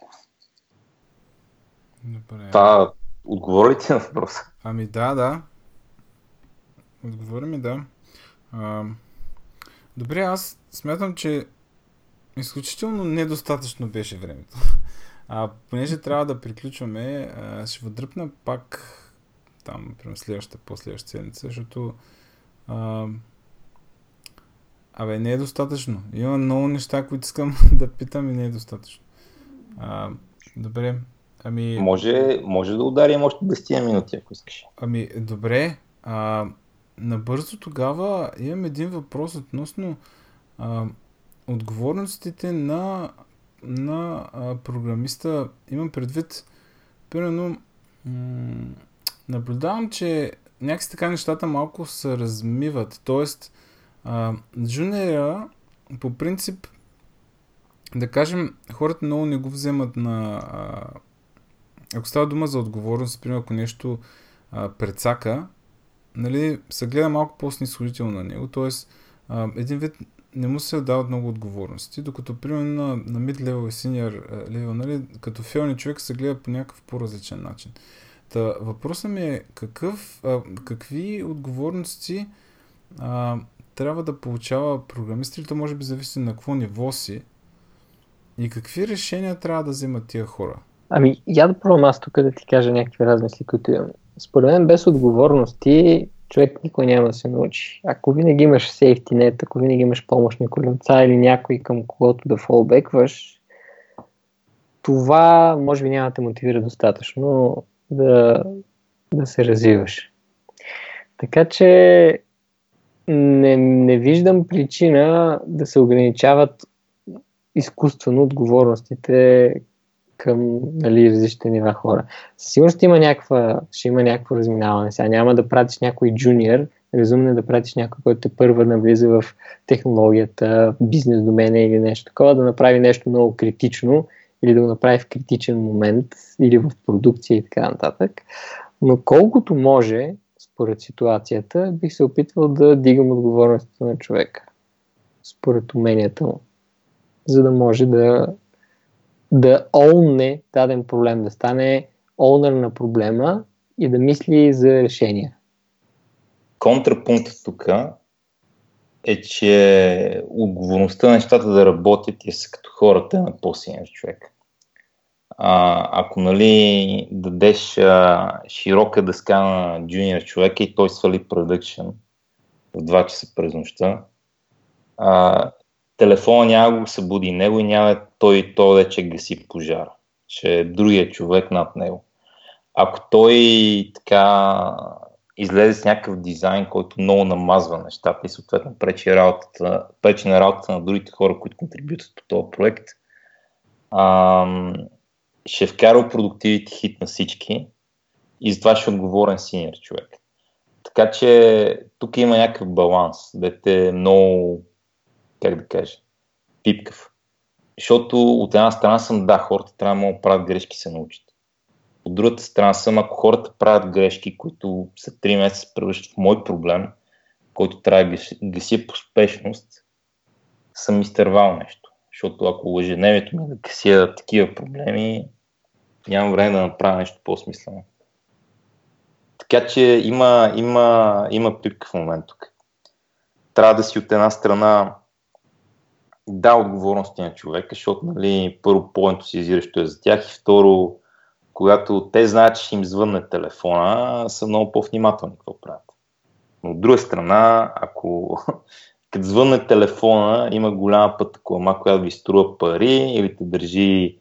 Speaker 1: Добре. Това отговори ли ти на въпроса?
Speaker 2: Ами да, да. Отговори ми да. А, добре, аз смятам, че изключително недостатъчно беше времето. А понеже трябва да приключваме, ще въдръпна пак там, прямо следващата, последващата седмица, защото а, Абе, не е достатъчно. Има много неща, които искам да питам и не е достатъчно. А, добре. Ами...
Speaker 1: Може, може да ударим още 10 минути, ако искаш.
Speaker 2: Ами, добре. А, набързо тогава имам един въпрос относно а, отговорностите на, на а, програмиста. Имам предвид, примерно, м- наблюдавам, че някакси така нещата малко се размиват. Тоест, а, джунера, по принцип, да кажем, хората много не го вземат на... Ако става дума за отговорност, примерно ако нещо а, прецака, нали, се гледа малко по-снисходително на него, т.е. един вид не му се дават много отговорности, докато примерно на, на mid-level и senior level, нали, като фелни човек се гледа по някакъв по-различен начин. Та, въпросът ми е какъв, а, какви отговорности а, трябва да получава програмист, или то може би зависи на какво ниво си и какви решения трябва да вземат тия хора?
Speaker 3: Ами, я да пробвам аз тук да ти кажа някакви размисли, които имам. Според мен без отговорности човек никой няма да се научи. Ако винаги имаш safety net, ако винаги имаш помощни коленца или някой към когото да фолбекваш, това може би няма да те мотивира достатъчно да, да се развиваш. Така че не, не виждам причина да се ограничават изкуствено отговорностите към нали, различните нива хора. Сигурно ще има някаква, ще има някакво разминаване. Сега няма да пратиш някой джуниор, разумно е да пратиш някой, който е първа навлиза в технологията, бизнес домена или нещо такова, да направи нещо много критично или да го направи в критичен момент или в продукция и така нататък. Но колкото може, според ситуацията, бих се опитвал да дигам отговорността на човека, според уменията му, за да може да да олне даден проблем, да стане олнер на проблема и да мисли за решения.
Speaker 1: Контрапунктът тук е, че отговорността на нещата да работят и са като хората на по-силен човек. А, ако нали, дадеш а, широка дъска на джуниор човека и той свали продъкшн в 2 часа през нощта, а, телефона няма го събуди него и няма той, той вече гаси пожар. Ще е другия човек над него. Ако той така излезе с някакъв дизайн, който много намазва нещата и съответно пречи, работата, пречи на работата на другите хора, които контрибютат по този проект, ам, ще е вкарал продуктивите хит на всички и затова ще е отговорен синьор човек. Така че тук има някакъв баланс, дете е много, как да кажа, пипкав. Защото от една страна съм, да, хората трябва да могат да правят грешки се научат. От другата страна съм, ако хората правят грешки, които са 3 месеца се превръщат в мой проблем, който трябва да гаси по спешност, съм изтървал нещо. Защото ако лъжедневието ми да гася такива проблеми, нямам време да направя нещо по-смислено. Така че има, има, има пипка в момент тук. трябва да си от една страна да отговорности на човека, защото нали, първо по-ентусиазиращо е за тях и второ, когато те знаят, че им звънне телефона, са много по-внимателни какво правят. Но от друга страна, ако като звънне телефона, има голяма пътна колама, която ви струва пари или те държи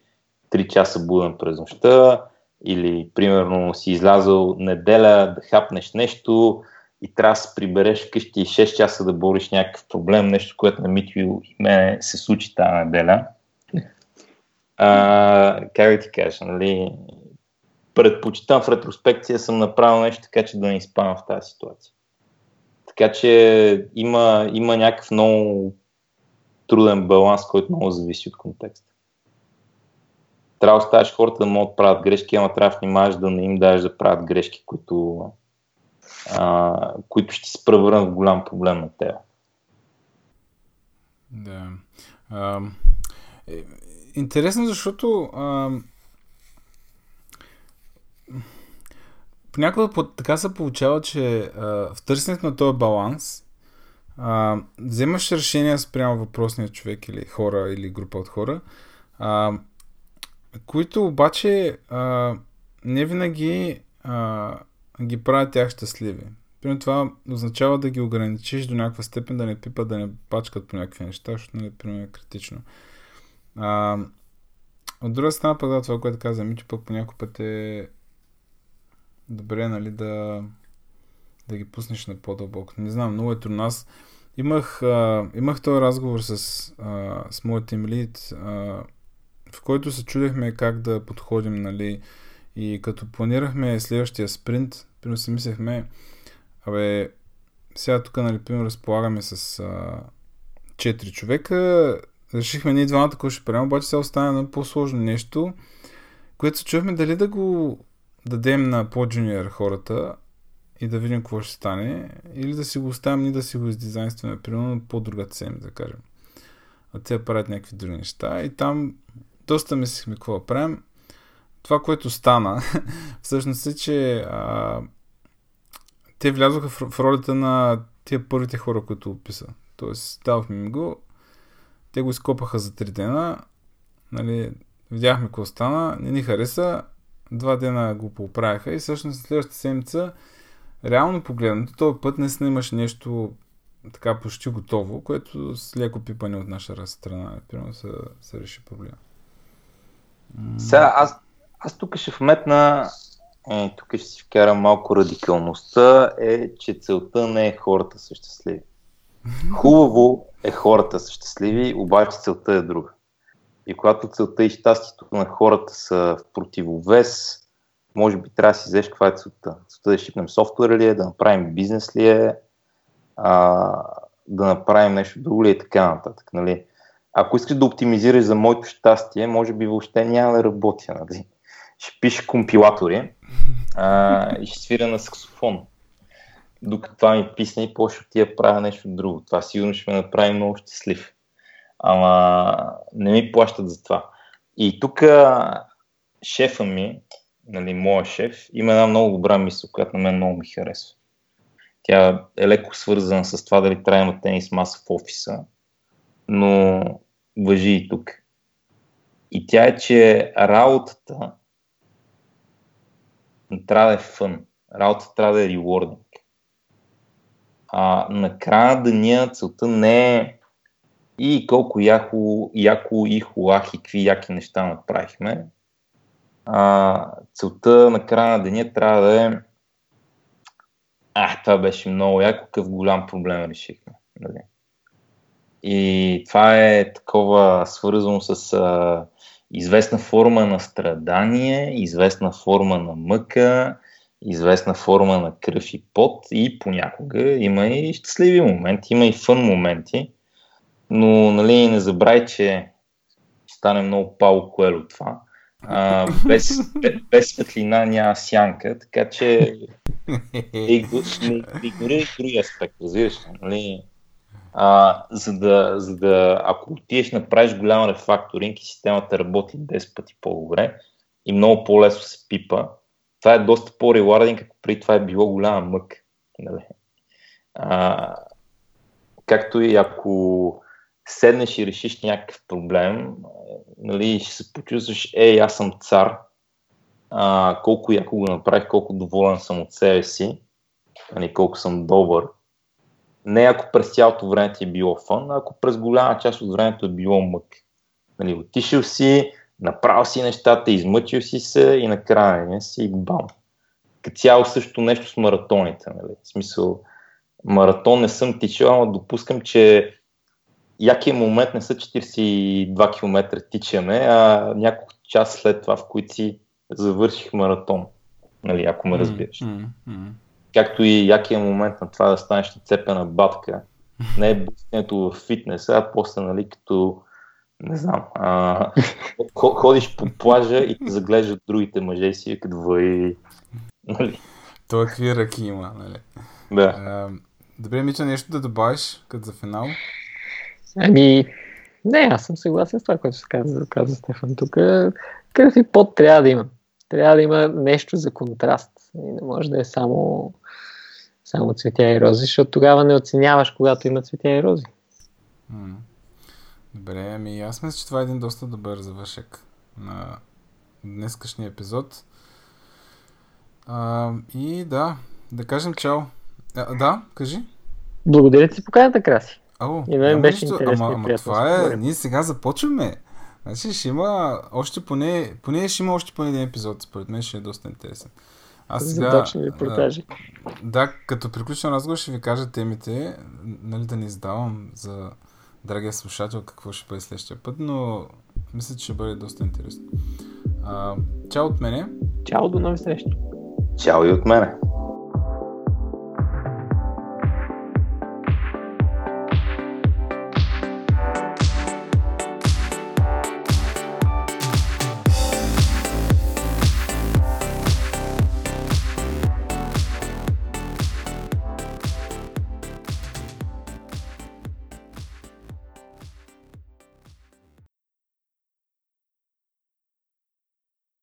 Speaker 1: 3 часа буден през нощта, или примерно си излязъл неделя да хапнеш нещо и трябва да се прибереш вкъщи 6 часа да бориш някакъв проблем, нещо, което на Митио и мене се случи тази неделя. А, как да ти кажа, нали, предпочитам в ретроспекция съм направил нещо така, че да не изпадам в тази ситуация. Така че има, има някакъв много труден баланс, който много зависи от контекста. Трябва да оставиш хората да могат да правят грешки, ама трябва да внимаваш да не им дадеш да правят грешки, които, а, които ще се превърнат в голям проблем на теб.
Speaker 2: Да. А, е, интересно, защото а, понякога така се получава, че а, в търсенето на този баланс а, вземаш решения спрямо въпросния човек или хора или група от хора, а, които обаче а, не винаги а, ги правят тях щастливи. Примерно това означава да ги ограничиш до някаква степен, да не пипат, да не пачкат по някакви неща, защото нали, примерно е критично. А, от друга страна, пък да, това, което каза Мичо, пък по някой път е добре, нали, да, да ги пуснеш на по-дълбоко. Не знам, много е трудно. Аз имах, а, имах този разговор с, а, с моят тим лид, а, в който се чудехме как да подходим, нали, и като планирахме следващия спринт, примерно си мислехме, абе, сега тук, нали, примерно, разполагаме с а, 4 човека, решихме ние двамата какво ще правим, обаче сега остане на по-сложно нещо, което се чухме дали да го дадем на по-джуниор хората и да видим какво ще стане, или да си го оставим и да си го издизайнстваме, примерно по-друга цем, да кажем. А те правят някакви други неща и там доста мислихме какво да правим. Това, което стана, всъщност е, че а, те влязоха в, в ролята на тия първите хора, които описа. Тоест, давахме им го, те го изкопаха за три дена, нали, видяхме какво стана, не ни хареса, два дена го поправиха и всъщност следващата седмица, реално погледнато, този път не снимаш нещо така почти готово, което с леко пипане от наша страна, примерно се, се реши проблема.
Speaker 1: Сега, аз, аз тук ще вметна, е, тук ще си вкарам малко радикалността, е, че целта не е хората са щастливи. Хубаво е хората са щастливи, обаче целта е друга. И когато целта и щастието на хората са в противовес, може би трябва да си взеш каква е целта. Целта да шипнем софтуера ли е, да направим бизнес ли е, а, да направим нещо друго ли е и така нататък. Нали? Ако искаш да оптимизираш за моето щастие, може би въобще няма да работя. Нали? Ще пише компилатори а, и ще свира на саксофон. Докато това ми писне и ти я правя нещо друго. Това сигурно ще ме направи много щастлив ама не ми плащат за това. И тук шефа ми, нали, моя шеф, има една много добра мисъл, която на мен много ми харесва. Тя е леко свързана с това дали трябва да тенис маса в офиса, но въжи и тук. И тя е, че работата трябва да е фън. Работата трябва да е ревординг. А накрая деня целта не е и колко яко, яко и хуах какви яки неща направихме. А, целта на края на деня трябва да е а, това беше много яко, какъв голям проблем решихме. Нали? И това е такова свързано с а, известна форма на страдание, известна форма на мъка, известна форма на кръв и пот и понякога има и щастливи моменти, има и фън моменти. Но нали, не забравяй, че стане много Пауло Коело това. А, без, без светлина няма сянка, така че игнорирай други аспект, разбираш нали? А, за, да, за да, ако отидеш направиш голям рефакторинг и системата работи 10 пъти по-добре и много по-лесно се пипа, това е доста по-ревардинг, ако преди това е било голяма мък. Нали? А, както и ако седнеш и решиш някакъв проблем, нали, ще се почувстваш, ей, аз съм цар, а, колко яко го направих, колко доволен съм от себе си, нали, колко съм добър. Не ако през цялото време ти е било фън, а ако през голяма част от времето е било мък. Нали, отишъл си, направил си нещата, измъчил си се и накрая не си бам. Като цяло също нещо с маратоните. Нали? В смисъл, маратон не съм тичал, ама допускам, че якият момент не са 42 км тичаме, а няколко час след това, в които си завърших маратон. Нали, ако ме разбираш. Mm, mm, Както и якия момент на това да станеш нацепена бабка. Не е бутането в фитнеса, а после, нали, като не знам, а, ходиш по плажа и те заглеждат другите мъже и си като въй. Нали?
Speaker 2: Това какви ръки има, нали?
Speaker 1: Да. А,
Speaker 2: добре, Мича, нещо да добавиш като за финал?
Speaker 3: Ами, не, аз съм съгласен с това, което се каза, каза Стефан тук. Кръв и пот трябва да има. Трябва да има нещо за контраст. И не може да е само, само цветя и рози, защото тогава не оценяваш, когато има цветя и рози.
Speaker 2: Добре, ами аз мисля, че това е един доста добър завършек на днескашния епизод. А, и да, да кажем чао. А, да, кажи.
Speaker 3: Благодаря ти поканата, Краси.
Speaker 2: Ало, и мен беше нещо, ама, ама това е, ние сега започваме. Значи ще има още поне, поне ще има още поне един епизод, според мен ще е доста интересен.
Speaker 3: Аз сега, репортажи.
Speaker 2: Да, като приключим разговор ще ви кажа темите, нали да не издавам за драгия слушател какво ще бъде следващия път, но мисля, че ще бъде доста интересно. А, чао от мене.
Speaker 3: Чао, до нови срещи.
Speaker 1: Чао и от мене.